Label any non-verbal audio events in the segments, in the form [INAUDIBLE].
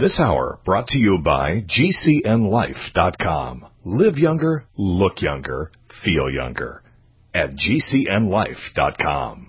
This hour brought to you by GCNLife.com. Live younger, look younger, feel younger. At GCNLife.com.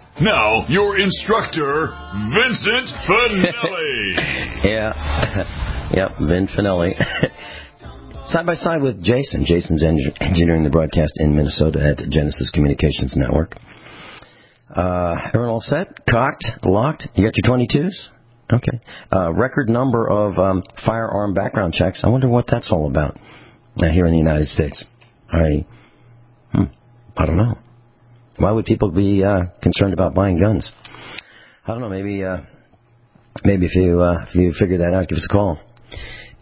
Now, your instructor, Vincent Finelli. [LAUGHS] yeah. [LAUGHS] yep, Vin Finelli. [LAUGHS] side by side with Jason. Jason's en- engineering the broadcast in Minnesota at Genesis Communications Network. Uh, everyone all set? Cocked? Locked? You got your 22s? Okay. Uh, record number of um, firearm background checks. I wonder what that's all about uh, here in the United States. I, hmm, I don't know. Why would people be uh, concerned about buying guns? I don't know. Maybe uh, maybe if you uh, if you figure that out, give us a call.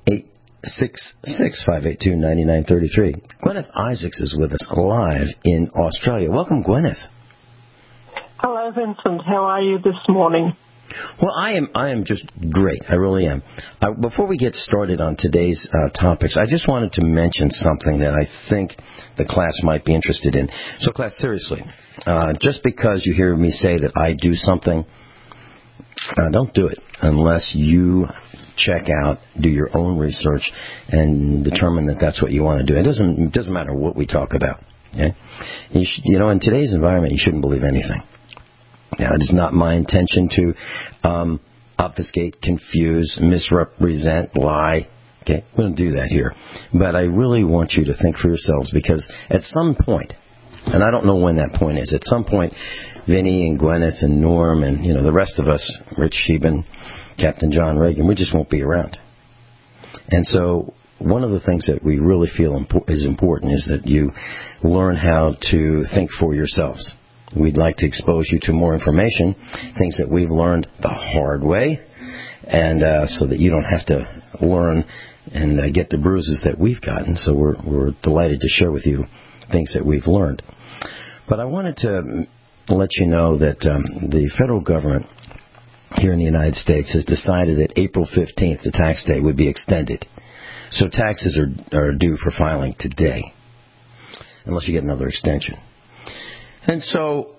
Eight six six five eight two ninety nine thirty three. Gwyneth Isaacs is with us live in Australia. Welcome, Gwyneth. Hello, Vincent. How are you this morning? Well, I am. I am just great. I really am. Before we get started on today's uh, topics, I just wanted to mention something that I think the class might be interested in. So, class, seriously, uh, just because you hear me say that I do something, uh, don't do it unless you check out, do your own research, and determine that that's what you want to do. It doesn't. It doesn't matter what we talk about. Okay? You, should, you know, in today's environment, you shouldn't believe anything. Now, it is not my intention to um, obfuscate, confuse, misrepresent, lie. Okay, we don't do that here. But I really want you to think for yourselves because at some point, and I don't know when that point is, at some point, Vinny and Gwyneth and Norm and you know the rest of us, Rich Sheben, Captain John Reagan, we just won't be around. And so one of the things that we really feel is important is that you learn how to think for yourselves. We'd like to expose you to more information, things that we've learned the hard way, and uh, so that you don't have to learn and uh, get the bruises that we've gotten. So we're we're delighted to share with you things that we've learned. But I wanted to let you know that um, the federal government here in the United States has decided that April 15th, the tax day, would be extended. So taxes are, are due for filing today, unless you get another extension. And so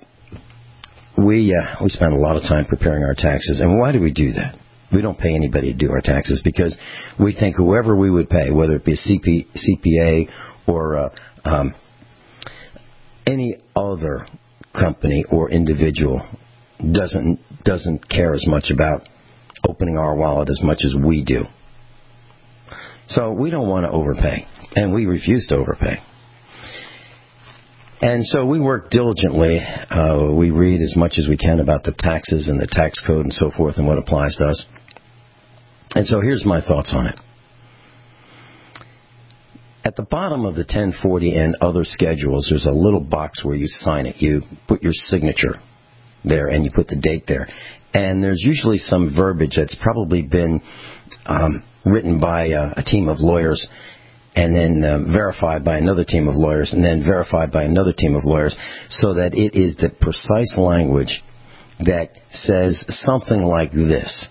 we uh, we spend a lot of time preparing our taxes. And why do we do that? We don't pay anybody to do our taxes because we think whoever we would pay, whether it be a CP, CPA or uh, um, any other company or individual, doesn't doesn't care as much about opening our wallet as much as we do. So we don't want to overpay, and we refuse to overpay. And so we work diligently. Uh, we read as much as we can about the taxes and the tax code and so forth and what applies to us. And so here's my thoughts on it. At the bottom of the 1040 and other schedules, there's a little box where you sign it. You put your signature there and you put the date there. And there's usually some verbiage that's probably been um, written by a, a team of lawyers and then um, verified by another team of lawyers, and then verified by another team of lawyers, so that it is the precise language that says something like this.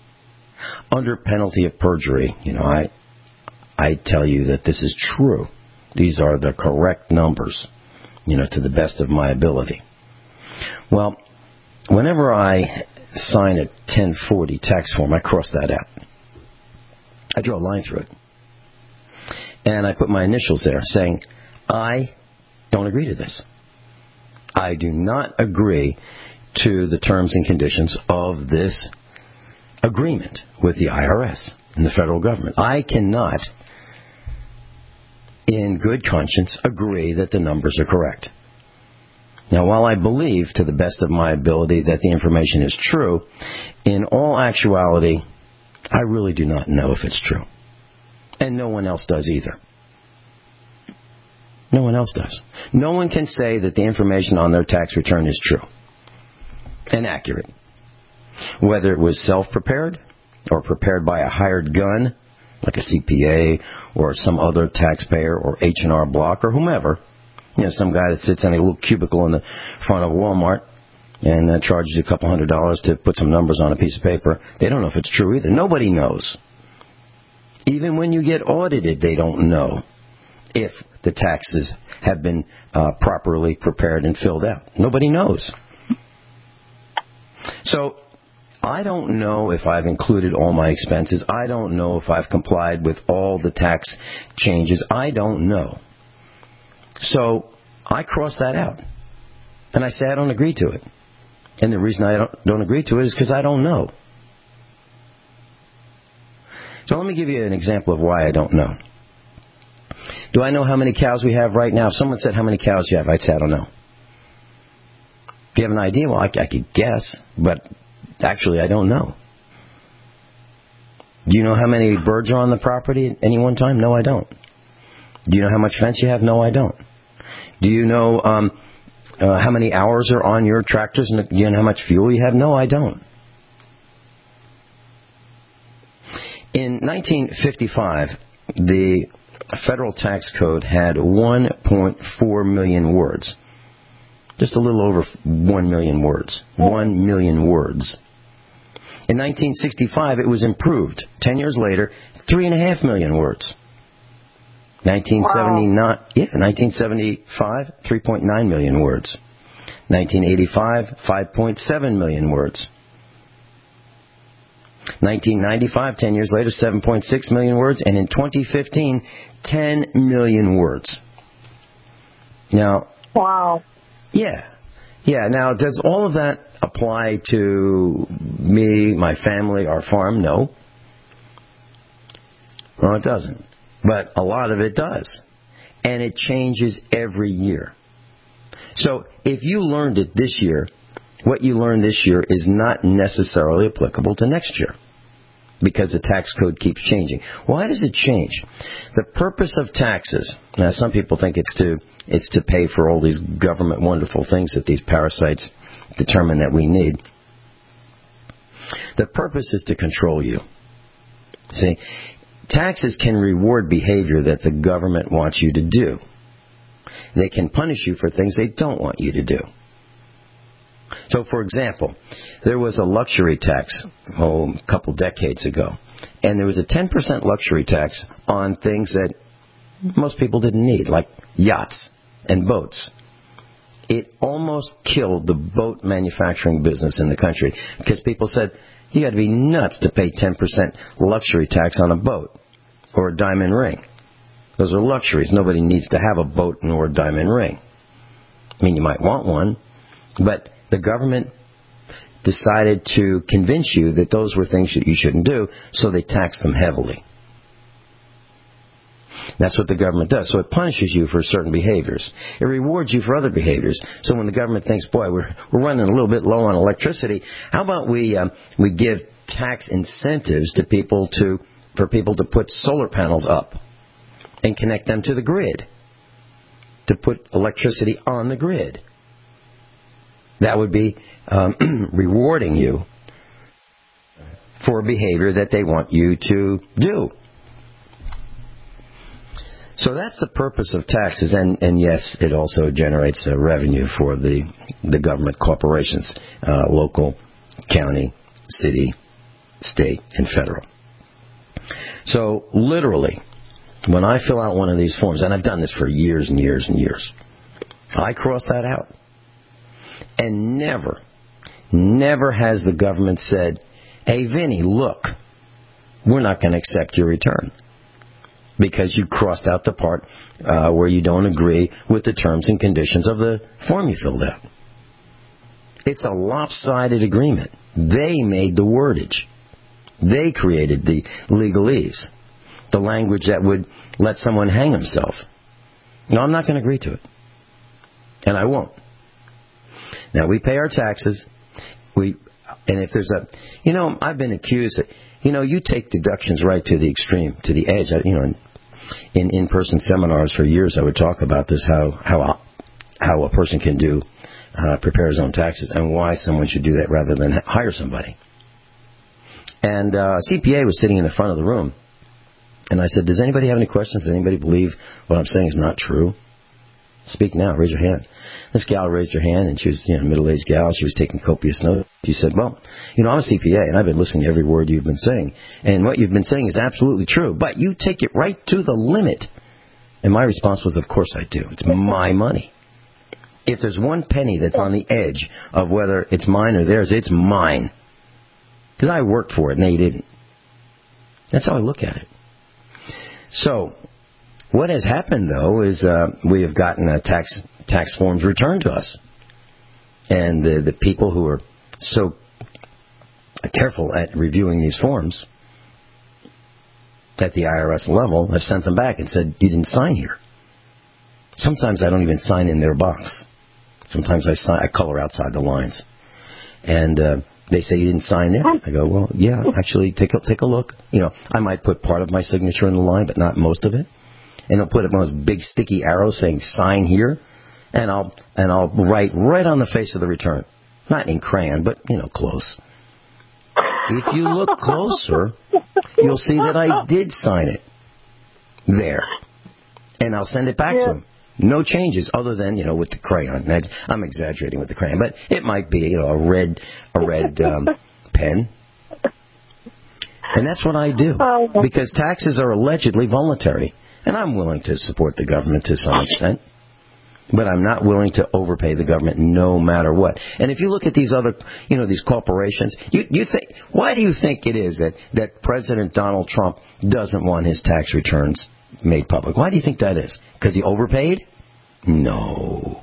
Under penalty of perjury, you know, I, I tell you that this is true. These are the correct numbers, you know, to the best of my ability. Well, whenever I sign a 1040 tax form, I cross that out. I draw a line through it and I put my initials there saying, I don't agree to this. I do not agree to the terms and conditions of this agreement with the IRS and the federal government. I cannot, in good conscience, agree that the numbers are correct. Now, while I believe, to the best of my ability, that the information is true, in all actuality, I really do not know if it's true and no one else does either. No one else does. No one can say that the information on their tax return is true and accurate. Whether it was self-prepared or prepared by a hired gun, like a CPA or some other taxpayer or H&R Block or whomever, you know, some guy that sits in a little cubicle in the front of Walmart and uh, charges you a couple hundred dollars to put some numbers on a piece of paper. They don't know if it's true either. Nobody knows. Even when you get audited, they don't know if the taxes have been uh, properly prepared and filled out. Nobody knows. So I don't know if I've included all my expenses. I don't know if I've complied with all the tax changes. I don't know. So I cross that out. And I say I don't agree to it. And the reason I don't, don't agree to it is because I don't know. So let me give you an example of why I don't know. Do I know how many cows we have right now? If someone said, How many cows you have? I'd say, I don't know. Do you have an idea? Well, I, I could guess, but actually, I don't know. Do you know how many birds are on the property at any one time? No, I don't. Do you know how much fence you have? No, I don't. Do you know um, uh, how many hours are on your tractors and do you know how much fuel you have? No, I don't. In 1955, the federal tax code had 1.4 million words. Just a little over 1 million words. 1 million words. In 1965, it was improved. Ten years later, 3.5 million words. 1979, wow. yeah, 1975, 3.9 million words. 1985, 5.7 million words. 1995, 10 years later, 7.6 million words, and in 2015, 10 million words. Now, wow. Yeah. Yeah. Now, does all of that apply to me, my family, our farm? No. Well, it doesn't. But a lot of it does. And it changes every year. So if you learned it this year, what you learn this year is not necessarily applicable to next year because the tax code keeps changing. Why does it change? The purpose of taxes, now some people think it's to it's to pay for all these government wonderful things that these parasites determine that we need. The purpose is to control you. See, taxes can reward behavior that the government wants you to do. They can punish you for things they don't want you to do. So, for example, there was a luxury tax oh, a couple decades ago, and there was a 10% luxury tax on things that most people didn't need, like yachts and boats. It almost killed the boat manufacturing business in the country because people said, you got to be nuts to pay 10% luxury tax on a boat or a diamond ring. Those are luxuries. Nobody needs to have a boat nor a diamond ring. I mean, you might want one, but the government decided to convince you that those were things that you shouldn't do, so they taxed them heavily. That's what the government does. So it punishes you for certain behaviors. It rewards you for other behaviors. So when the government thinks, boy, we're, we're running a little bit low on electricity, how about we, um, we give tax incentives to people to, for people to put solar panels up and connect them to the grid? To put electricity on the grid that would be um, [CLEARS THROAT] rewarding you for behavior that they want you to do. So that's the purpose of taxes, and, and yes, it also generates uh, revenue for the the government corporations, uh, local, county, city, state, and federal. So literally, when I fill out one of these forms, and I've done this for years and years and years, I cross that out. And never, never has the government said, hey, Vinny, look, we're not going to accept your return because you crossed out the part uh, where you don't agree with the terms and conditions of the form you filled out. It's a lopsided agreement. They made the wordage. They created the legalese, the language that would let someone hang himself. No, I'm not going to agree to it. And I won't. Now we pay our taxes. We and if there's a, you know, I've been accused that, you know, you take deductions right to the extreme, to the edge. You know, in in-person seminars for years, I would talk about this how how how a person can do uh, prepare his own taxes and why someone should do that rather than hire somebody. And uh, CPA was sitting in the front of the room, and I said, "Does anybody have any questions? Does anybody believe what I'm saying is not true?" Speak now. Raise your hand. This gal raised her hand, and she was, you know, middle-aged gal. She was taking copious notes. She said, "Well, you know, I'm a CPA, and I've been listening to every word you've been saying, and what you've been saying is absolutely true. But you take it right to the limit." And my response was, "Of course I do. It's my money. If there's one penny that's on the edge of whether it's mine or theirs, it's mine, because I worked for it and they didn't. That's how I look at it. So what has happened, though, is uh, we have gotten uh, tax tax forms returned to us, and the the people who are so careful at reviewing these forms at the IRS level have sent them back and said you didn't sign here. Sometimes I don't even sign in their box. Sometimes I sign, I color outside the lines, and uh, they say you didn't sign there. I go, well, yeah, actually, take a take a look. You know, I might put part of my signature in the line, but not most of it and I'll put up one of those big sticky arrows saying sign here, and I'll and I'll write right on the face of the return, not in crayon, but you know close. If you look closer, you'll see that I did sign it there, and I'll send it back yeah. to him. No changes other than you know with the crayon. I'm exaggerating with the crayon, but it might be you know a red a red um, [LAUGHS] pen. And that's what I do oh, because taxes are allegedly voluntary. And I'm willing to support the government to some extent. But I'm not willing to overpay the government no matter what. And if you look at these other, you know, these corporations, you, you think, why do you think it is that, that President Donald Trump doesn't want his tax returns made public? Why do you think that is? Because he overpaid? No.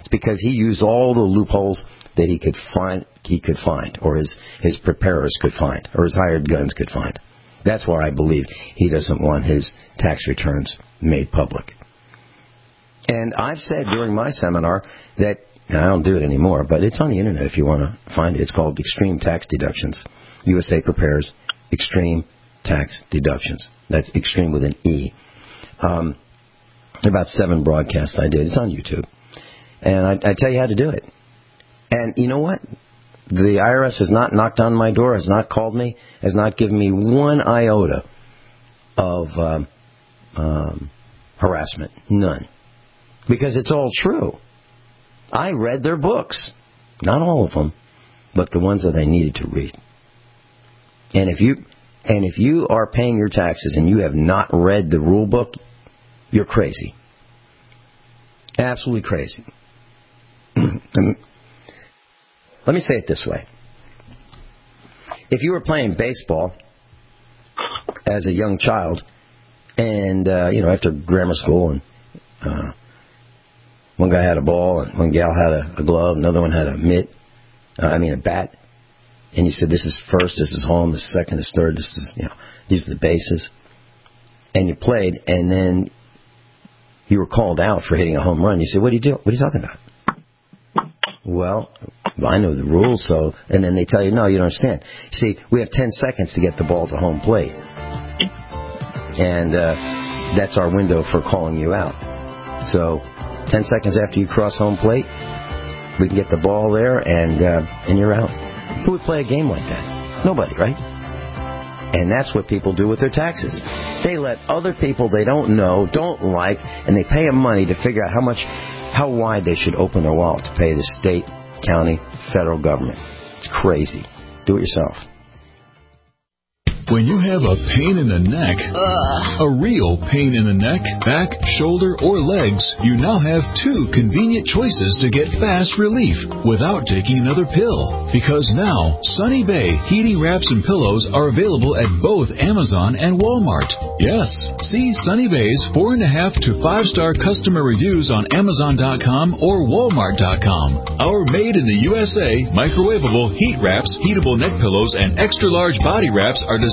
It's because he used all the loopholes that he could find, he could find, or his, his preparers could find, or his hired guns could find. That's why I believe he doesn't want his tax returns made public. And I've said during my seminar that I don't do it anymore, but it's on the internet if you want to find it. It's called Extreme Tax Deductions. USA prepares Extreme Tax Deductions. That's extreme with an E. Um, about seven broadcasts I did. It's on YouTube. And I, I tell you how to do it. And you know what? The IRS has not knocked on my door, has not called me, has not given me one iota of um, um, harassment. None. Because it's all true. I read their books. Not all of them, but the ones that I needed to read. And if you and if you are paying your taxes and you have not read the rule book, you're crazy. Absolutely crazy. [CLEARS THROAT] Let me say it this way. If you were playing baseball as a young child, and uh, you know after grammar school, and uh, one guy had a ball, and one gal had a, a glove, another one had a mitt, uh, I mean a bat, and you said this is first, this is home, this is second, this is third, this is you know these are the bases, and you played, and then you were called out for hitting a home run. You said, "What are you doing? What are you talking about?" Well, I know the rules, so and then they tell you, no, you don't understand. See, we have 10 seconds to get the ball to home plate, and uh, that's our window for calling you out. So, 10 seconds after you cross home plate, we can get the ball there, and uh, and you're out. Who would play a game like that? Nobody, right? And that's what people do with their taxes. They let other people they don't know, don't like, and they pay them money to figure out how much how wide they should open their wallet to pay the state, county, federal government. It's crazy. Do it yourself. When you have a pain in the neck, Ugh. a real pain in the neck, back, shoulder, or legs, you now have two convenient choices to get fast relief without taking another pill. Because now, Sunny Bay heating wraps and pillows are available at both Amazon and Walmart. Yes, see Sunny Bay's four and a half to five star customer reviews on Amazon.com or Walmart.com. Our made in the USA microwavable heat wraps, heatable neck pillows, and extra large body wraps are designed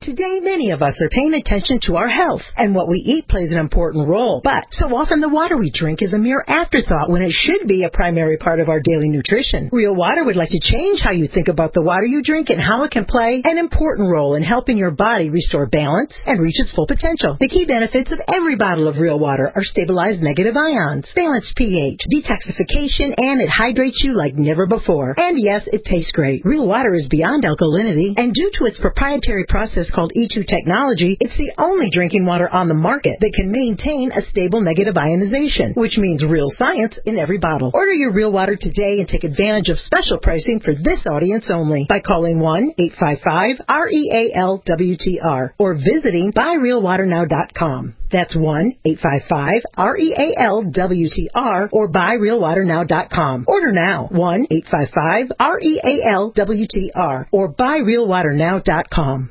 Today, many of us are paying attention to our health, and what we eat plays an important role. But so often the water we drink is a mere afterthought when it should be a primary part of our daily nutrition. Real Water would like to change how you think about the water you drink and how it can play an important role in helping your body restore balance and reach its full potential. The key benefits of every bottle of Real Water are stabilized negative ions, balanced pH, detoxification, and it hydrates you like never before. And yes, it tastes great. Real Water is beyond alkalinity, and due to its proprietary process called E2 technology, it's the only drinking water on the market that can maintain a stable negative ionization, which means real science in every bottle. Order your real water today and take advantage of special pricing for this audience only by calling 1-855-REAL-WTR or visiting buyrealwaternow.com. That's 1-855-REAL-WTR or buyrealwaternow.com. Order now. 1-855-REAL-WTR or buyrealwaternow.com.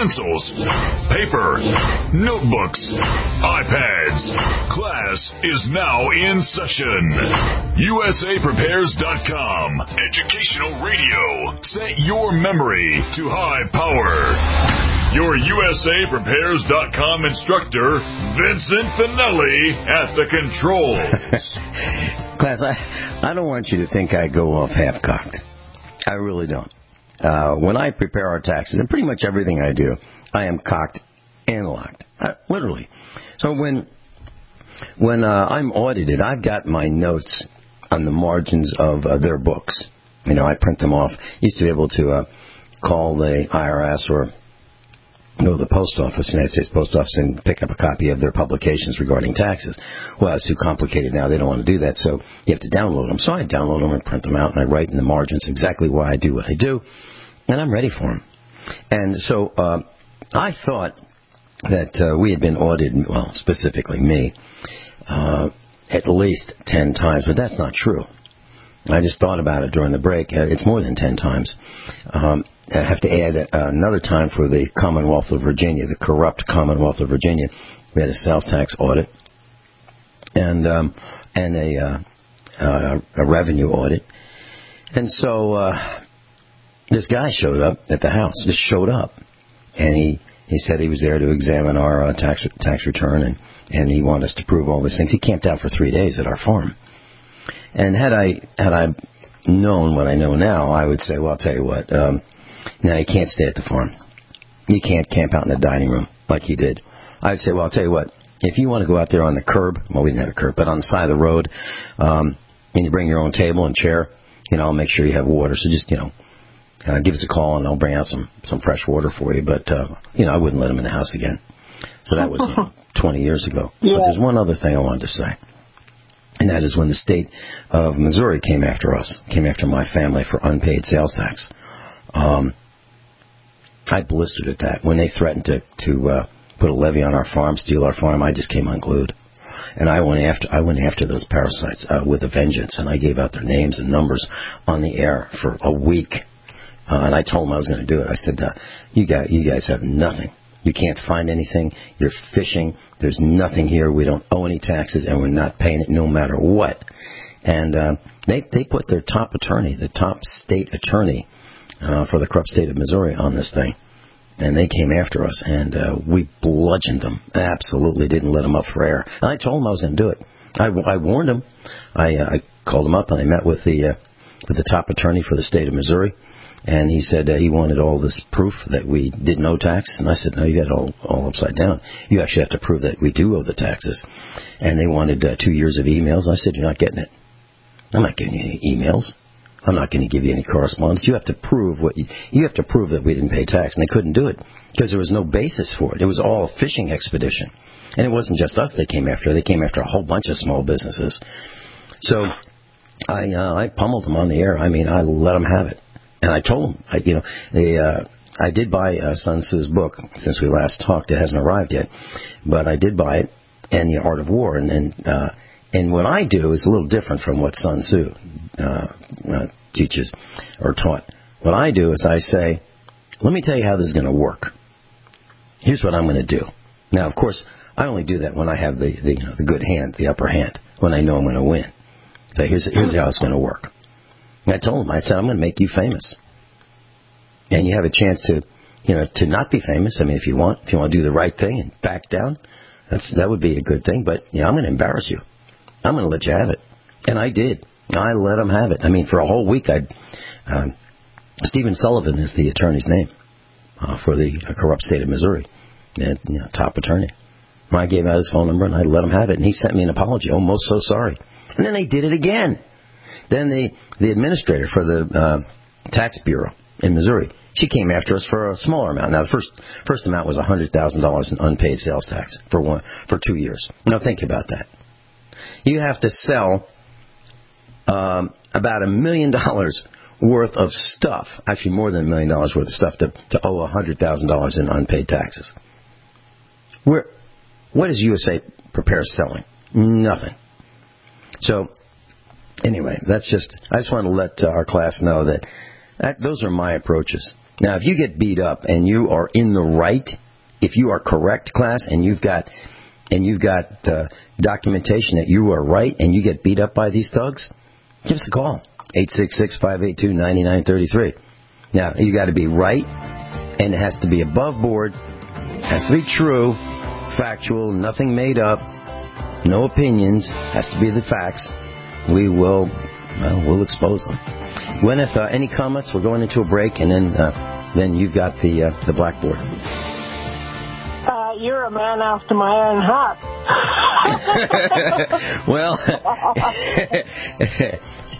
pencils, paper, notebooks, iPads. Class is now in session. USAPrepares.com. Educational radio. Set your memory to high power. Your USAPrepares.com instructor, Vincent Finelli, at the controls. [LAUGHS] Class, I, I don't want you to think I go off half cocked. I really don't. Uh, when I prepare our taxes, and pretty much everything I do, I am cocked and locked, uh, literally. So when when uh, I'm audited, I've got my notes on the margins of uh, their books. You know, I print them off. Used to be able to uh, call the IRS or go to the post office, United States Post Office, and pick up a copy of their publications regarding taxes. Well, it's too complicated now. They don't want to do that, so you have to download them. So I download them and print them out, and I write in the margins exactly why I do what I do and I'm ready for them. And so uh, I thought that uh, we had been audited, well, specifically me, uh, at least 10 times, but that's not true. I just thought about it during the break. Uh, it's more than 10 times. Um, I have to add another time for the Commonwealth of Virginia, the corrupt Commonwealth of Virginia. We had a sales tax audit and um, and a, uh, uh, a revenue audit. And so uh, this guy showed up at the house, just showed up, and he he said he was there to examine our uh, tax tax return and and he wanted us to prove all these things. He camped out for three days at our farm, and had I had I known what I know now, I would say, well, I'll tell you what, um, now you can't stay at the farm. You can't camp out in the dining room like he did. I'd say, well, I'll tell you what, if you want to go out there on the curb, well, we didn't have a curb, but on the side of the road, um, and you bring your own table and chair, you know, I'll make sure you have water. So just, you know, uh, give us a call and I'll bring out some some fresh water for you. But uh, you know, I wouldn't let him in the house again. So that was uh, [LAUGHS] 20 years ago. Yeah. But there's one other thing I wanted to say, and that is when the state of Missouri came after us, came after my family for unpaid sales tax. Um, I blistered at that when they threatened to to uh, put a levy on our farm, steal our farm. I just came unglued, and I went after I went after those parasites uh, with a vengeance, and I gave out their names and numbers on the air for a week. Uh, and I told them I was going to do it. I said, uh, "You guys, you guys have nothing. You can't find anything. You're fishing. There's nothing here. We don't owe any taxes, and we're not paying it no matter what." And uh, they they put their top attorney, the top state attorney uh, for the corrupt state of Missouri, on this thing, and they came after us, and uh, we bludgeoned them. Absolutely didn't let them up for air. And I told them I was going to do it. I, I warned them. I, uh, I called them up, and I met with the uh, with the top attorney for the state of Missouri and he said uh, he wanted all this proof that we did no tax. And I said, no, you got all, all upside down. You actually have to prove that we do owe the taxes. And they wanted uh, two years of emails. I said, you're not getting it. I'm not giving you any emails. I'm not going to give you any correspondence. You have to prove what you, you have to prove that we didn't pay tax. And they couldn't do it because there was no basis for it. It was all a fishing expedition. And it wasn't just us they came after. They came after a whole bunch of small businesses. So I, uh, I pummeled them on the air. I mean, I let them have it. And I told him, I, you know, they, uh, I did buy uh, Sun Tzu's book since we last talked. It hasn't arrived yet, but I did buy it, and the Art of War. And and, uh, and what I do is a little different from what Sun Tzu uh, uh, teaches or taught. What I do is I say, let me tell you how this is going to work. Here's what I'm going to do. Now, of course, I only do that when I have the the, you know, the good hand, the upper hand, when I know I'm going to win. So here's here's how it's going to work. And I told him, I said, I'm going to make you famous. And you have a chance to, you know, to not be famous. I mean, if you want, if you want to do the right thing and back down, that's, that would be a good thing. But, you know, I'm going to embarrass you. I'm going to let you have it. And I did. I let him have it. I mean, for a whole week, I, uh, Stephen Sullivan is the attorney's name uh, for the uh, corrupt state of Missouri, and, you know, top attorney. I gave out his phone number and I let him have it, and he sent me an apology. Oh, most so sorry. And then they did it again. Then the the administrator for the uh, tax bureau in Missouri, she came after us for a smaller amount. Now the first first amount was hundred thousand dollars in unpaid sales tax for one for two years. Now think about that. You have to sell um, about a million dollars worth of stuff, actually more than a million dollars worth of stuff to, to owe a hundred thousand dollars in unpaid taxes. Where, what is USA Prepare selling? Nothing. So anyway, that's just, I just want to let uh, our class know that, that those are my approaches. Now, if you get beat up and you are in the right, if you are correct, class, and you've got and you've got uh, documentation that you are right, and you get beat up by these thugs, give us a call eight six six five eight two ninety nine thirty three. Now, you got to be right, and it has to be above board, has to be true, factual, nothing made up, no opinions, has to be the facts we will, well, we'll expose them. Gwyneth, uh, any comments? We're going into a break, and then uh, then you've got the uh, the blackboard. Uh, you're a man after my own heart. [LAUGHS] [LAUGHS] well, [LAUGHS]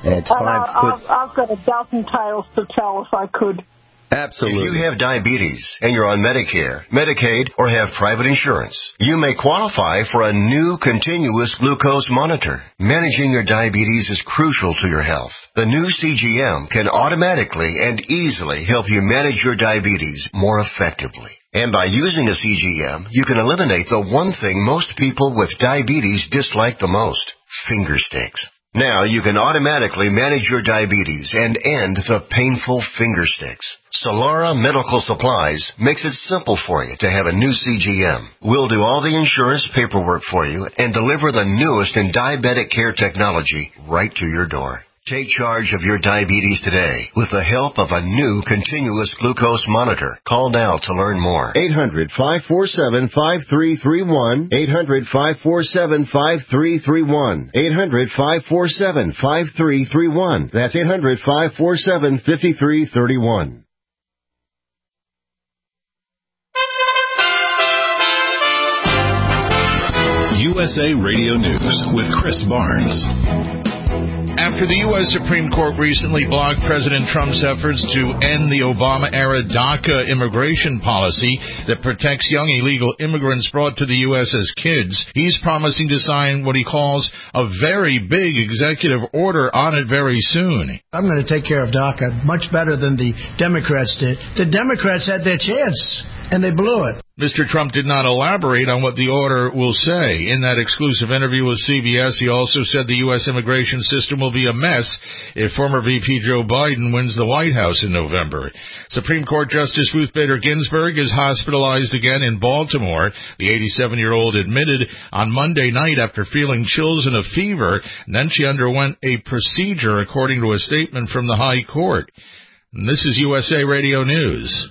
it's five I, foot. I've, I've got a dozen tales to tell if I could. Absolutely. If you have diabetes and you're on Medicare, Medicaid, or have private insurance, you may qualify for a new continuous glucose monitor. Managing your diabetes is crucial to your health. The new CGM can automatically and easily help you manage your diabetes more effectively. And by using a CGM, you can eliminate the one thing most people with diabetes dislike the most, finger sticks. Now you can automatically manage your diabetes and end the painful finger sticks. Solara Medical Supplies makes it simple for you to have a new CGM. We'll do all the insurance paperwork for you and deliver the newest in diabetic care technology right to your door. Take charge of your diabetes today with the help of a new continuous glucose monitor. Call now to learn more. 800 547 5331. 800 547 5331. 800 547 5331. That's 800 547 5331. USA Radio News with Chris Barnes. After the U.S. Supreme Court recently blocked President Trump's efforts to end the Obama era DACA immigration policy that protects young illegal immigrants brought to the U.S. as kids, he's promising to sign what he calls a very big executive order on it very soon. I'm going to take care of DACA much better than the Democrats did. The Democrats had their chance and they blew it. Mr. Trump did not elaborate on what the order will say. In that exclusive interview with CBS, he also said the U.S. immigration system will be a mess if former VP Joe Biden wins the White House in November. Supreme Court Justice Ruth Bader Ginsburg is hospitalized again in Baltimore. The 87 year old admitted on Monday night after feeling chills and a fever, and then she underwent a procedure according to a statement from the High Court. And this is USA Radio News.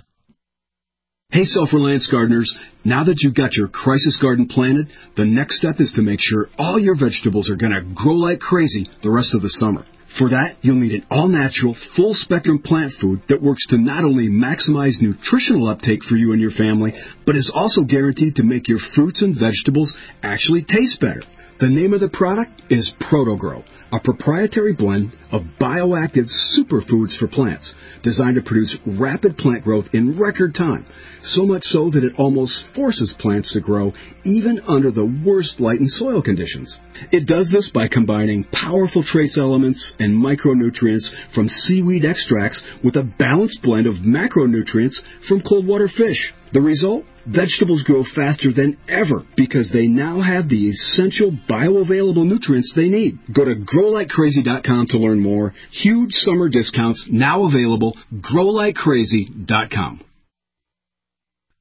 Hey, self-reliance gardeners, now that you've got your crisis garden planted, the next step is to make sure all your vegetables are going to grow like crazy the rest of the summer. For that, you'll need an all-natural, full-spectrum plant food that works to not only maximize nutritional uptake for you and your family, but is also guaranteed to make your fruits and vegetables actually taste better. The name of the product is ProtoGrow, a proprietary blend of bioactive superfoods for plants designed to produce rapid plant growth in record time, so much so that it almost forces plants to grow even under the worst light and soil conditions. It does this by combining powerful trace elements and micronutrients from seaweed extracts with a balanced blend of macronutrients from cold water fish. The result? Vegetables grow faster than ever because they now have the essential bioavailable nutrients they need. Go to growlikecrazy.com to learn more. Huge summer discounts now available. growlikecrazy.com.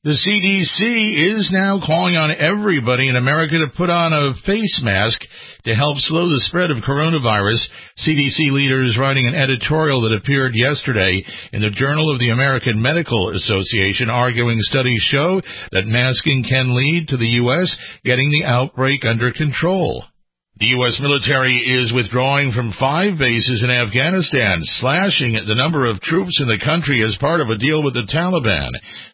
The CDC is now calling on everybody in America to put on a face mask to help slow the spread of coronavirus. CDC leaders writing an editorial that appeared yesterday in the Journal of the American Medical Association arguing studies show that masking can lead to the U.S. getting the outbreak under control. The U.S. military is withdrawing from five bases in Afghanistan, slashing the number of troops in the country as part of a deal with the Taliban.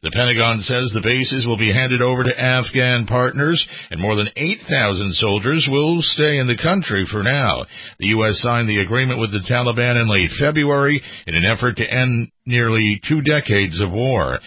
The Pentagon says the bases will be handed over to Afghan partners, and more than 8,000 soldiers will stay in the country for now. The U.S. signed the agreement with the Taliban in late February in an effort to end nearly two decades of war.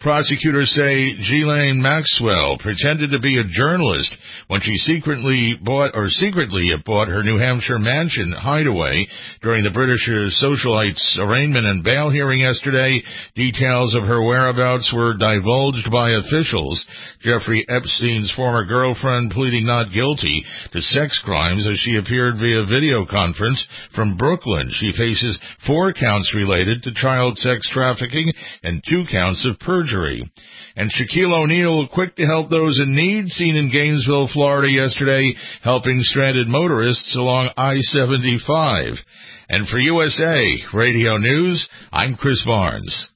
Prosecutors say Ghislaine Maxwell pretended to be a journalist when she secretly bought or secretly bought her New Hampshire mansion hideaway during the British socialites arraignment and bail hearing yesterday. Details of her whereabouts were divulged by officials. Jeffrey Epstein's former girlfriend pleading not guilty to sex crimes as she appeared via video conference from Brooklyn. She faces four counts related to child sex trafficking and two counts of perjury perjury. And Shaquille O'Neal, quick to help those in need, seen in Gainesville, Florida yesterday, helping stranded motorists along I-75. And for USA Radio News, I'm Chris Barnes.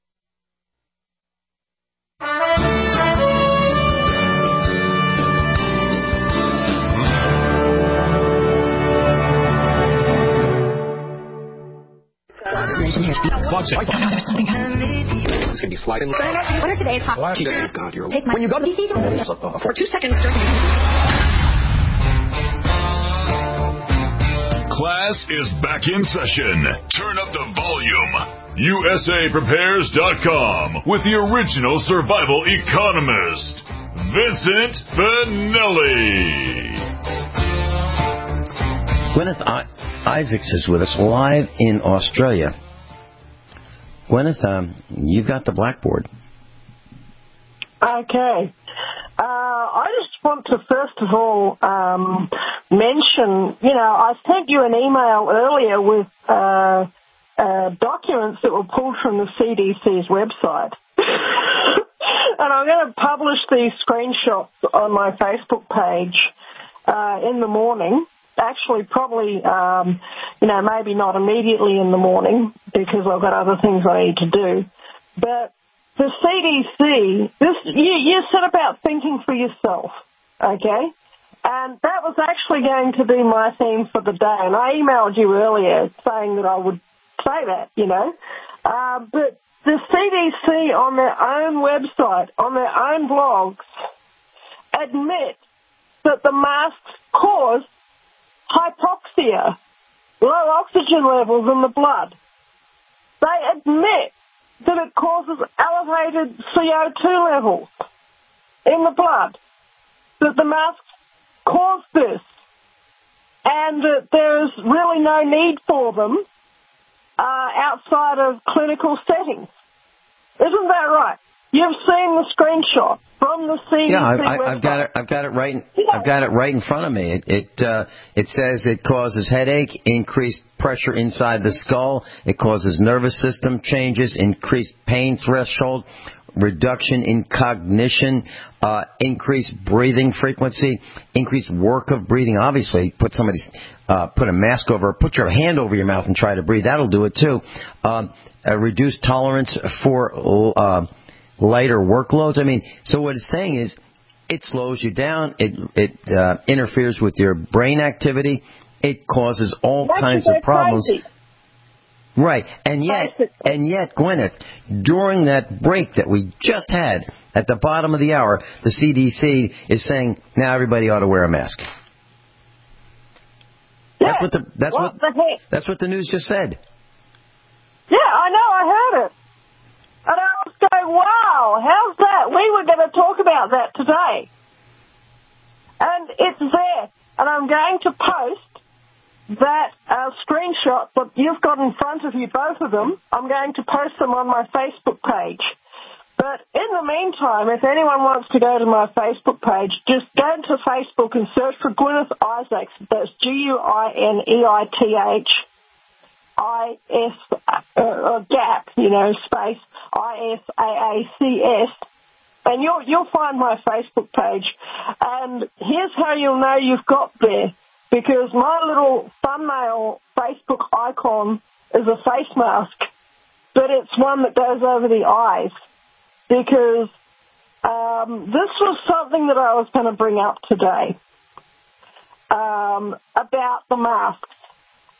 It's gonna be sliding. What are today's hot? God, you're. Take my. When you go to the for two seconds. Class is back in session. Turn up the volume. USAPrepares.com with the original survival economist, Vincent Finelli. Gwyneth I- Isaacs is with us live in Australia. Gwyneth, um, you've got the blackboard. Okay. Uh, I just want to first of all um, mention, you know, I sent you an email earlier with uh, uh, documents that were pulled from the CDC's website. [LAUGHS] and I'm going to publish these screenshots on my Facebook page uh, in the morning. Actually probably, um, you know, maybe not immediately in the morning because I've got other things I need to do. But the CDC, this you, you set about thinking for yourself, okay? And that was actually going to be my theme for the day. And I emailed you earlier saying that I would say that, you know. Uh, but the CDC on their own website, on their own blogs, admit that the masks cause hypoxia, low oxygen levels in the blood. They admit that it causes elevated CO2 levels in the blood, that the masks cause this, and that there's really no need for them uh, outside of clinical settings. Isn't that right? You've seen the screenshot from the CDC Yeah, I, website. I, I've got it. I've got it right. in- I've got it right in front of me. It it, uh, it says it causes headache, increased pressure inside the skull. It causes nervous system changes, increased pain threshold, reduction in cognition, uh, increased breathing frequency, increased work of breathing. Obviously, put somebody's uh, put a mask over, put your hand over your mouth and try to breathe. That'll do it too. Um, a reduced tolerance for uh, lighter workloads. I mean, so what it's saying is it slows you down. It it uh, interferes with your brain activity. It causes all you kinds of problems. crazy. Right, and yet, and yet, Gwyneth, during that break that we just had at the bottom of the hour, the CDC is saying now everybody ought to wear a mask. That's what the that's what what the that's what the news just said. Yeah, I know, I heard it. Going, wow, how's that? We were going to talk about that today. And it's there. And I'm going to post that uh, screenshot that you've got in front of you, both of them. I'm going to post them on my Facebook page. But in the meantime, if anyone wants to go to my Facebook page, just go to Facebook and search for Gwyneth Isaacs. That's G-U-I-N-E-I-T-H. I S uh, uh, gap, you know, space I S A A C S, and you'll you'll find my Facebook page. And here's how you'll know you've got there, because my little thumbnail Facebook icon is a face mask, but it's one that goes over the eyes, because um, this was something that I was going to bring up today um, about the masks.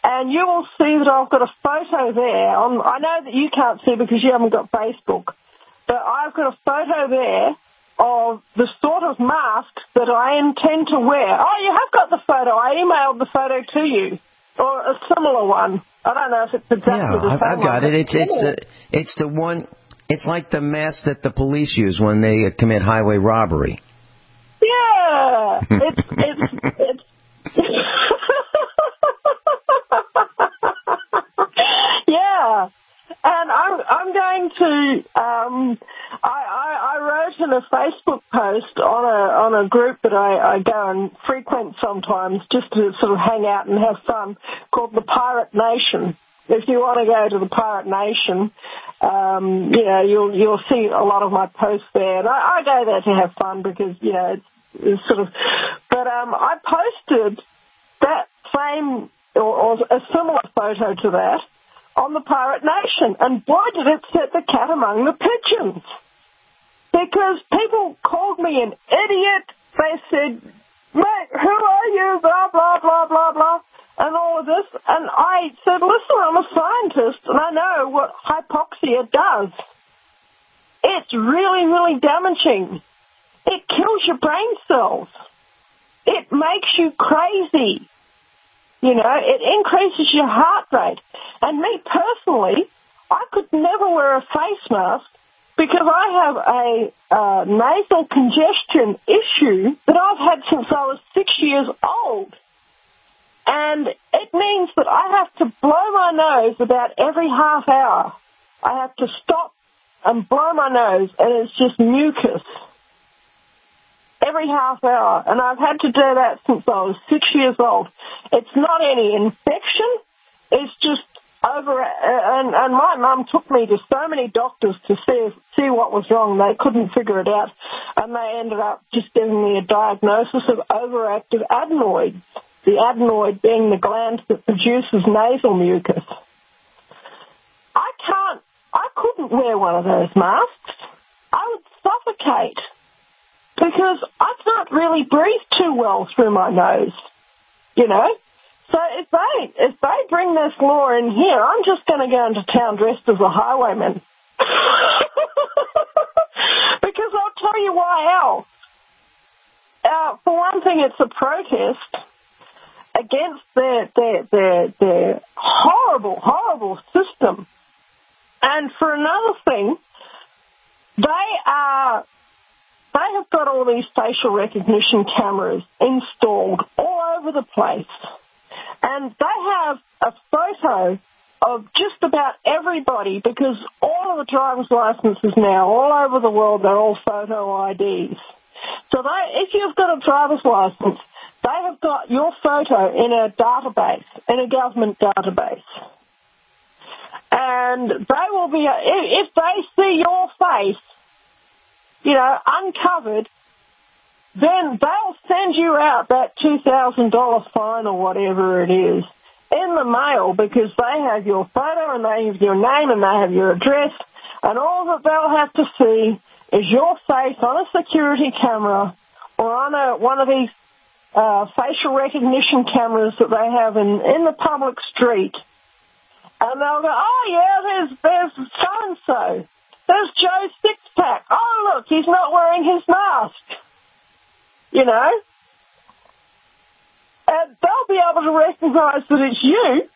And you will see that I've got a photo there. On, I know that you can't see because you haven't got Facebook, but I've got a photo there of the sort of masks that I intend to wear. Oh, you have got the photo. I emailed the photo to you, or a similar one. I don't know if it's exactly Yeah, the I've, I've got one, it. It's it's it's the one. It's like the mask that the police use when they commit highway robbery. Yeah, it's it's it's. [LAUGHS] yeah, and I'm I'm going to um I, I I wrote in a Facebook post on a on a group that I, I go and frequent sometimes just to sort of hang out and have fun called the Pirate Nation. If you want to go to the Pirate Nation, um, you know you'll you'll see a lot of my posts there, and I, I go there to have fun because you know it's, it's sort of. But um, I posted that same or, or a similar photo to that on the Pirate Nation, and boy did it set the cat among the pigeons. Because people called me an idiot. They said, mate, who are you? Blah, blah, blah, blah, blah. And all of this. And I said, listen, I'm a scientist and I know what hypoxia does. It's really, really damaging. It kills your brain cells. It makes you crazy. You know, it increases your heart rate. And me personally, I could never wear a face mask because I have a uh, nasal congestion issue that I've had since I was six years old. And it means that I have to blow my nose about every half hour. I have to stop and blow my nose, and it's just mucus every half hour. And I've had to do that since I was six years old. It's not any infection. It's just over, and, and my mum took me to so many doctors to see see what was wrong. They couldn't figure it out, and they ended up just giving me a diagnosis of overactive adenoids. the adenoid being the gland that produces nasal mucus. I can't, I couldn't wear one of those masks. I would suffocate because I can't really breathe too well through my nose, you know? So if they, if they bring this law in here, I'm just going to go into town dressed as a highwayman. [LAUGHS] because I'll tell you why else. Uh, for one thing, it's a protest against their, their, their, their horrible, horrible system. And for another thing, they are, they have got all these facial recognition cameras installed all over the place. And they have a photo of just about everybody because all of the driver's licenses now, all over the world, they're all photo IDs. So they, if you've got a driver's license, they have got your photo in a database, in a government database. And they will be, if they see your face, you know, uncovered, then they'll send you out that $2,000 fine or whatever it is in the mail because they have your photo and they have your name and they have your address and all that they'll have to see is your face on a security camera or on a, one of these uh, facial recognition cameras that they have in, in the public street. And they'll go, oh yeah, there's, there's so-and-so. There's Joe's six-pack. Oh look, he's not wearing his mask. You know? And they'll be able to recognize that it's you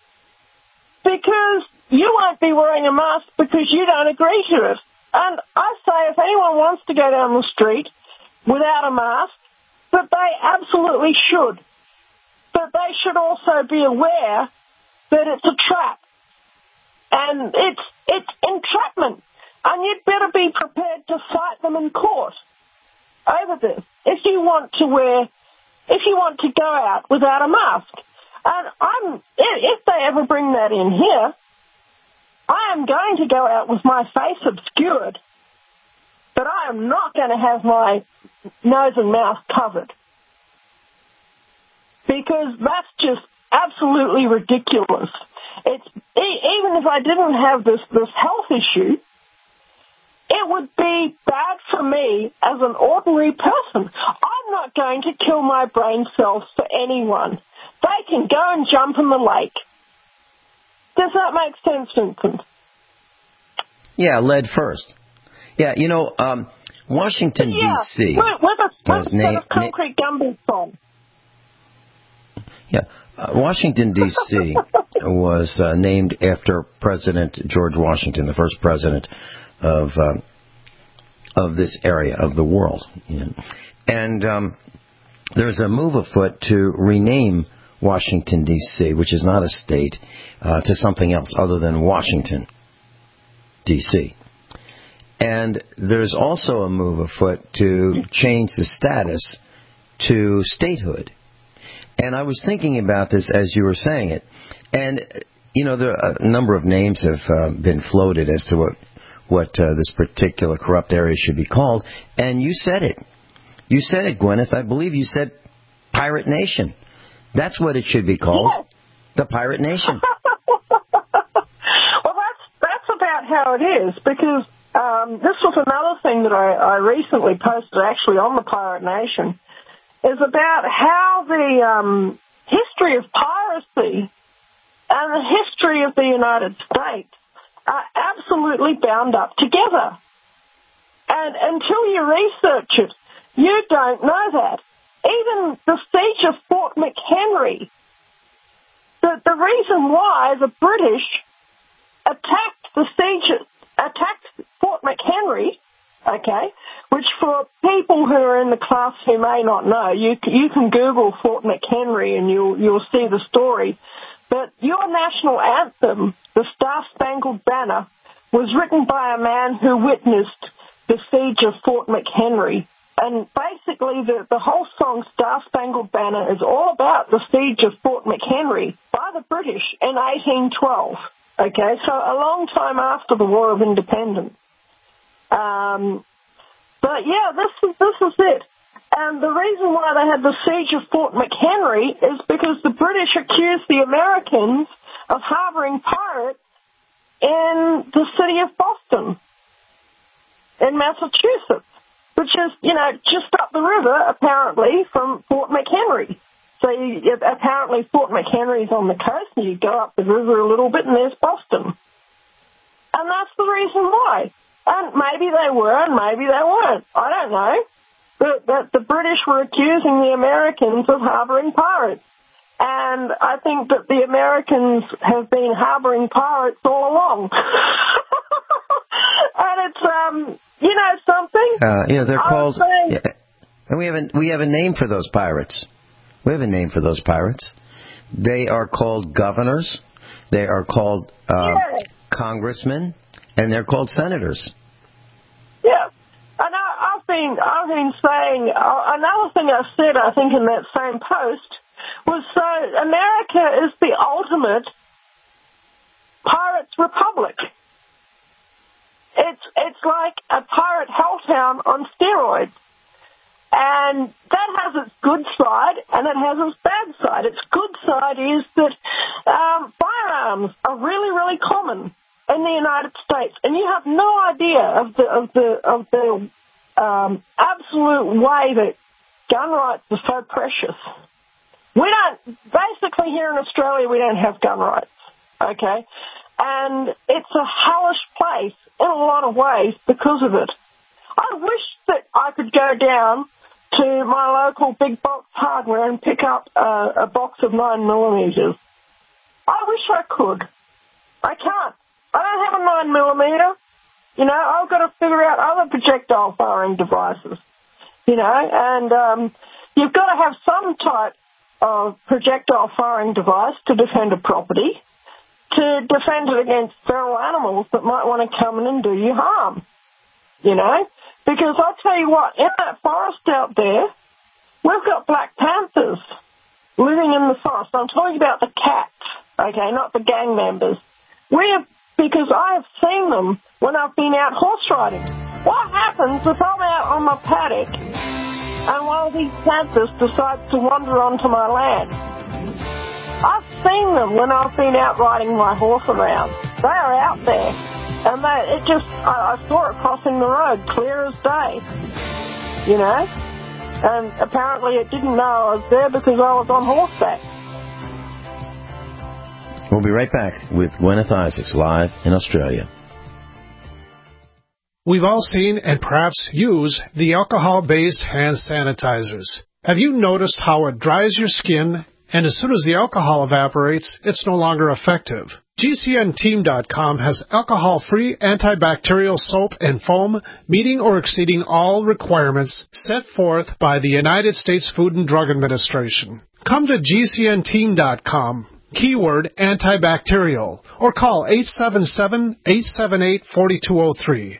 because you won't be wearing a mask because you don't agree to it. And I say if anyone wants to go down the street without a mask, that they absolutely should. But they should also be aware that it's a trap. And it's, it's entrapment. And you'd better be prepared to fight them in court over this if you want to wear, if you want to go out without a mask. And I'm, if they ever bring that in here, I am going to go out with my face obscured, but I am not going to have my nose and mouth covered. Because that's just absolutely ridiculous. It's, even if I didn't have this, this health issue, it would be bad for me as an ordinary person. I'm not going to kill my brain cells for anyone. They can go and jump in the lake. Does that make sense, Vincent? Yeah, lead first. Yeah, you know, um, Washington yeah, D.C. A, was named. concrete gumbo on. Yeah, uh, Washington D.C. [LAUGHS] was uh, named after President George Washington, the first president of uh, of this area of the world. And um, there's a move afoot to rename Washington D.C., which is not a state, uh, to something else other than Washington D.C. And there's also a move afoot to change the status to statehood. And I was thinking about this as you were saying it. And, you know, there are a number of names have uh, been floated as to what, what uh, this particular corrupt area should be called. And you said it. You said it, Gwyneth. I believe you said Pirate Nation. That's what it should be called. Yes. The Pirate Nation. [LAUGHS] well, that's that's about how it is because um, this was another thing that I, I recently posted actually on the Pirate Nation is about how the um, history of piracy and the history of the United States are absolutely bound up together. And until you research it, you don't know that. Even the siege of Fort McHenry, the, the reason why the British attacked the siege, attacked Fort McHenry okay? Which for people who are in the class who may not know, you you can Google Fort McHenry and you'll you'll see the story. But your national anthem, the Star Spangled Banner, was written by a man who witnessed the siege of Fort McHenry. And basically, the, the whole song Star Spangled Banner is all about the siege of Fort McHenry by the British in 1812. Okay, so a long time after the War of Independence. Um, but yeah, this is this is it. And the reason why they had the siege of Fort McHenry is because the British accused the Americans of harboring pirates in the city of Boston, in Massachusetts, which is, you know, just up the river, apparently, from Fort McHenry. So you, apparently Fort McHenry's on the coast, and you go up the river a little bit, and there's Boston. And that's the reason why. And maybe they were, and maybe they weren't. I don't know. But, but the British were accusing the Americans of harboring pirates. And I think that the Americans have been harboring pirates all along. [LAUGHS] and it's, um, you know something? Uh, you know, they're I called. saying- yeah, and we have a we have a name for those pirates. We have a name for those pirates. They are called governors. They are called uh, congressmen, and they're called senators. Yeah. I've been, saying, uh, another thing I said, I think, in that same post was so America is the ultimate pirates republic. It's, it's like a pirate helltown on steroids. And that has its good side and it has its bad side. Its good side is that um, firearms are really, really common in the United States, and you have no idea of the of the of the um, absolute way that gun rights are so precious. We don't basically here in Australia we don't have gun rights, okay, and it's a hellish place in a lot of ways because of it. I wish that I could go down to my local big box hardware and pick up a, a box of nine millimeters. I wish I could. I can't. I don't have a nine millimeter. You know, I've got to figure out other projectile firing devices. You know, and um, you've got to have some type of projectile firing device to defend a property, to defend it against feral animals that might want to come in and do you harm. You know, because I'll tell you what, in that forest out there, we've got black panthers living in the forest. I'm talking about the cats, okay, not the gang members. We have, because I have seen them when I've been out horse riding. What happens if I'm out on my paddock and one of these panthers decides to wander onto my land? I've seen them when I've been out riding my horse around. They are out there. And they, it just, I, I saw it crossing the road, clear as day. You know? And apparently it didn't know I was there because I was on horseback. We'll be right back with Gwyneth Isaacs live in Australia. We've all seen and perhaps use the alcohol-based hand sanitizers. Have you noticed how it dries your skin and as soon as the alcohol evaporates, it's no longer effective? GCNteam.com has alcohol-free antibacterial soap and foam meeting or exceeding all requirements set forth by the United States Food and Drug Administration. Come to GCNteam.com, keyword antibacterial, or call 877-878-4203.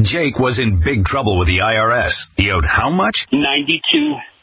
Jake was in big trouble with the IRS. He owed how much? Ninety-two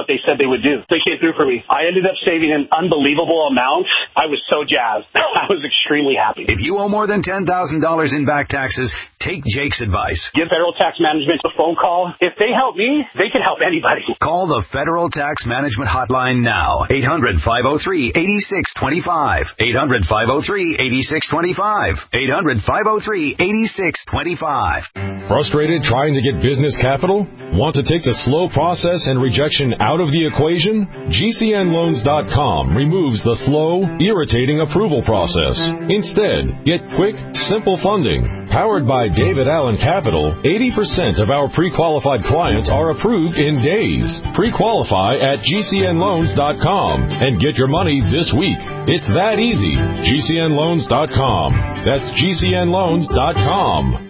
what they said they would do. They came through for me. I ended up saving an unbelievable amount. I was so jazzed. [LAUGHS] I was extremely happy. If you owe more than $10,000 in back taxes, Take Jake's advice. Give Federal Tax Management a phone call. If they help me, they can help anybody. Call the Federal Tax Management Hotline now. 800 503 8625. 800 503 8625. 800 503 8625. Frustrated trying to get business capital? Want to take the slow process and rejection out of the equation? GCNLoans.com removes the slow, irritating approval process. Instead, get quick, simple funding. Powered by David Allen Capital, 80% of our pre-qualified clients are approved in days. Pre-qualify at GCNLoans.com and get your money this week. It's that easy. GCNLoans.com. That's GCNLoans.com.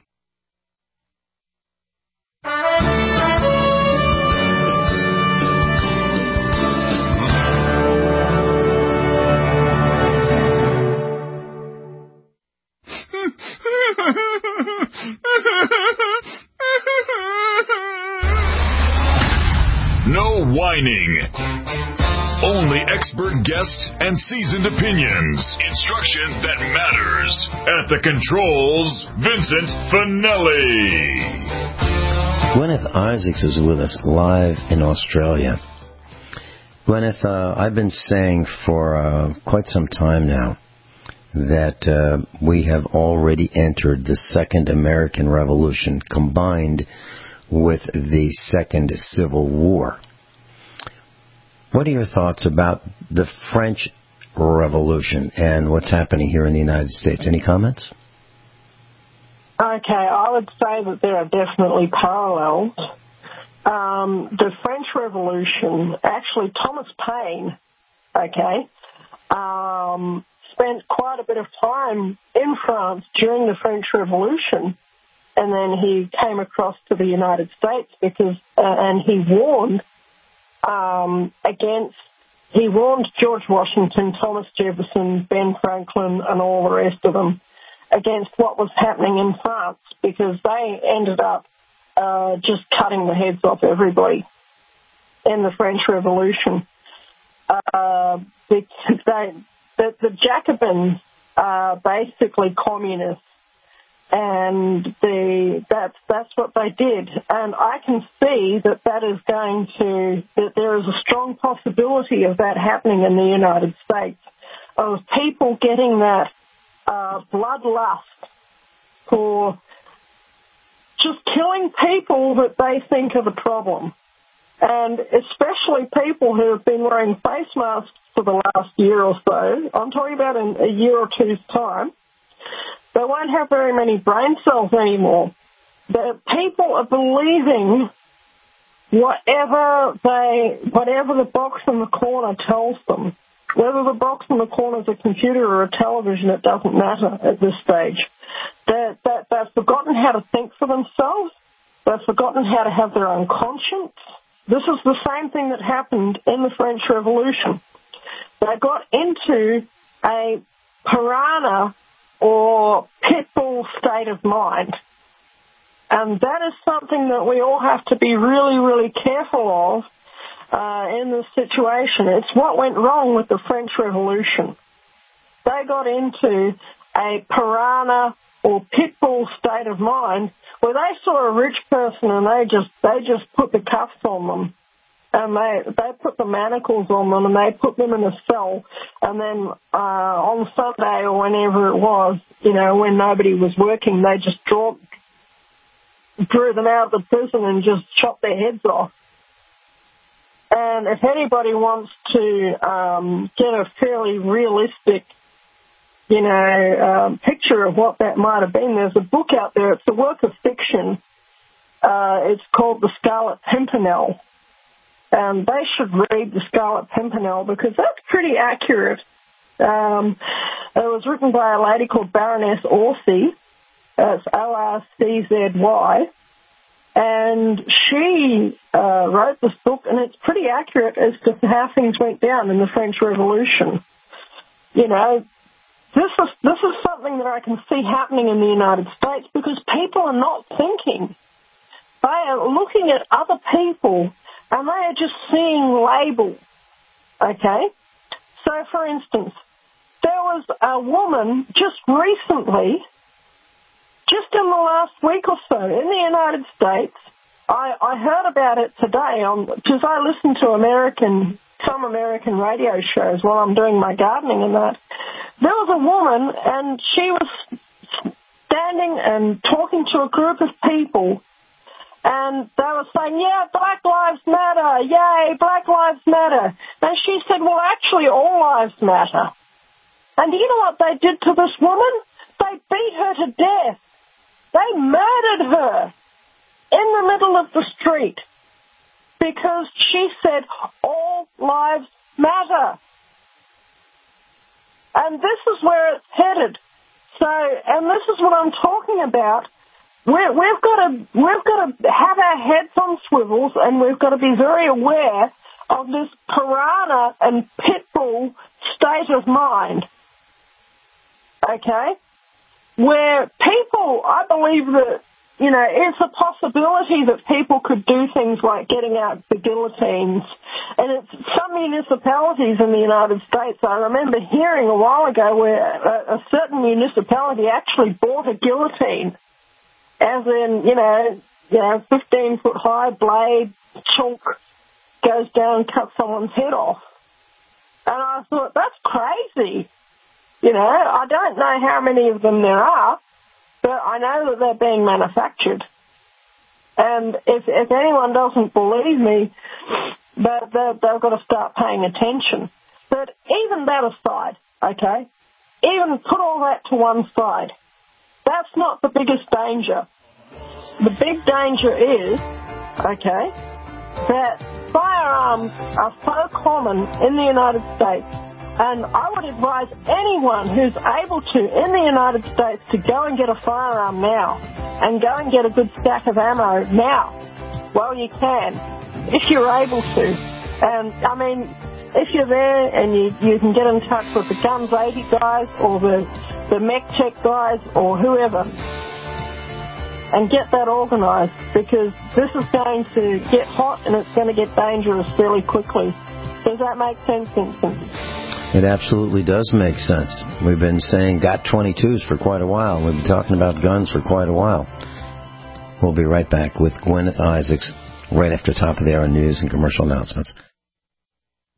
[LAUGHS] No whining. Only expert guests and seasoned opinions. Instruction that matters. At the controls, Vincent Finelli. Gwyneth Isaacs is with us live in Australia. Gwyneth, uh, I've been saying for uh, quite some time now that uh, we have already entered the Second American Revolution combined with the Second Civil War. What are your thoughts about the French Revolution and what's happening here in the United States? Any comments? Okay, I would say that there are definitely parallels. Um, the French Revolution, actually, Thomas Paine, okay, um, spent quite a bit of time in France during the French Revolution, and then he came across to the United States because, uh, and he warned um, against. He warned George Washington, Thomas Jefferson, Ben Franklin, and all the rest of them against what was happening in France because they ended up uh, just cutting the heads off everybody in the French Revolution. Uh, they, the, the Jacobins are basically communists, and the that's that's what they did. And I can see that that is going to that there is a strong possibility of that happening in the United States of people getting that uh, bloodlust for just killing people that they think are the problem. And especially people who have been wearing face masks for the last year or so, I'm talking about in a year or two's time, they won't have very many brain cells anymore. The people are believing whatever they, whatever the box in the corner tells them. Whether the box in the corner is a computer or a television, it doesn't matter at this stage. They're, they're, they've forgotten how to think for themselves. They've forgotten how to have their own conscience. This is the same thing that happened in the French Revolution. They got into a piranha or pit bull state of mind. And that is something that we all have to be really, really careful of uh, in this situation. It's what went wrong with the French Revolution. They got into a piranha or pit bull state of mind where they saw a rich person and they just they just put the cuffs on them and they they put the manacles on them and they put them in a cell and then uh on Sunday or whenever it was, you know, when nobody was working, they just draw, drew them out of the prison and just chopped their heads off. And if anybody wants to um, get a fairly realistic, you know, um, picture of what that might have been, there's a book out there. It's a work of fiction. Uh, it's called The Scarlet Pimpernel. And they should read The Scarlet Pimpernel because that's pretty accurate. Um, it was written by a lady called Baroness Orczy. That's O-R-C-Z-Y and she uh, wrote this book, and it's pretty accurate as to how things went down in the French Revolution. You know, this is this is something that I can see happening in the United States because people are not thinking. They are looking at other people, and they are just seeing labels. Okay, so for instance, there was a woman just recently just in the last week or so in the United States, I, I heard about it today because I listen to American some American radio shows while I'm doing my gardening and that. There was a woman and she was standing and talking to a group of people and they were saying, yeah, Black Lives Matter, yay, Black Lives Matter. And she said, well, actually, all lives matter. And you know what they did to this woman? They beat her to death. They murdered her in the middle of the street because she said all lives matter. And this is where it's headed. So, and this is what I'm talking about. We're, we've got to we've got to have our heads on swivels, and we've got to be very aware of this piranha and pit bull state of mind. Okay, where people, I believe that, you know, it's a possibility that people could do things like getting out the guillotines. And it's some municipalities in the United States, I remember hearing a while ago where a, a certain municipality actually bought a guillotine, as in, you know, you know, 15 foot high blade, chunk, goes down and cuts someone's head off. And I thought, that's crazy. You know, I don't know how many of them there are, but I know that they're being manufactured. And if if anyone doesn't believe me, that they've got to start paying attention. But even that aside, okay, even put all that to one side, that's not the biggest danger. The big danger is, okay, that firearms are so common in the United States and I would advise anyone who's able to in the United States to go and get a firearm now and go and get a good stack of ammo now while you can, if you're able to. And I mean, if you're there and you, you can get in touch with the Guns 80 guys or the, the Mech Check guys or whoever and get that organised because this is going to get hot and it's going to get dangerous fairly quickly. Does that make sense, Vincent? It absolutely does make sense. We've been saying got 22s for quite a while. We've been talking about guns for quite a while. We'll be right back with Gwyneth Isaacs right after top of the hour news and commercial announcements.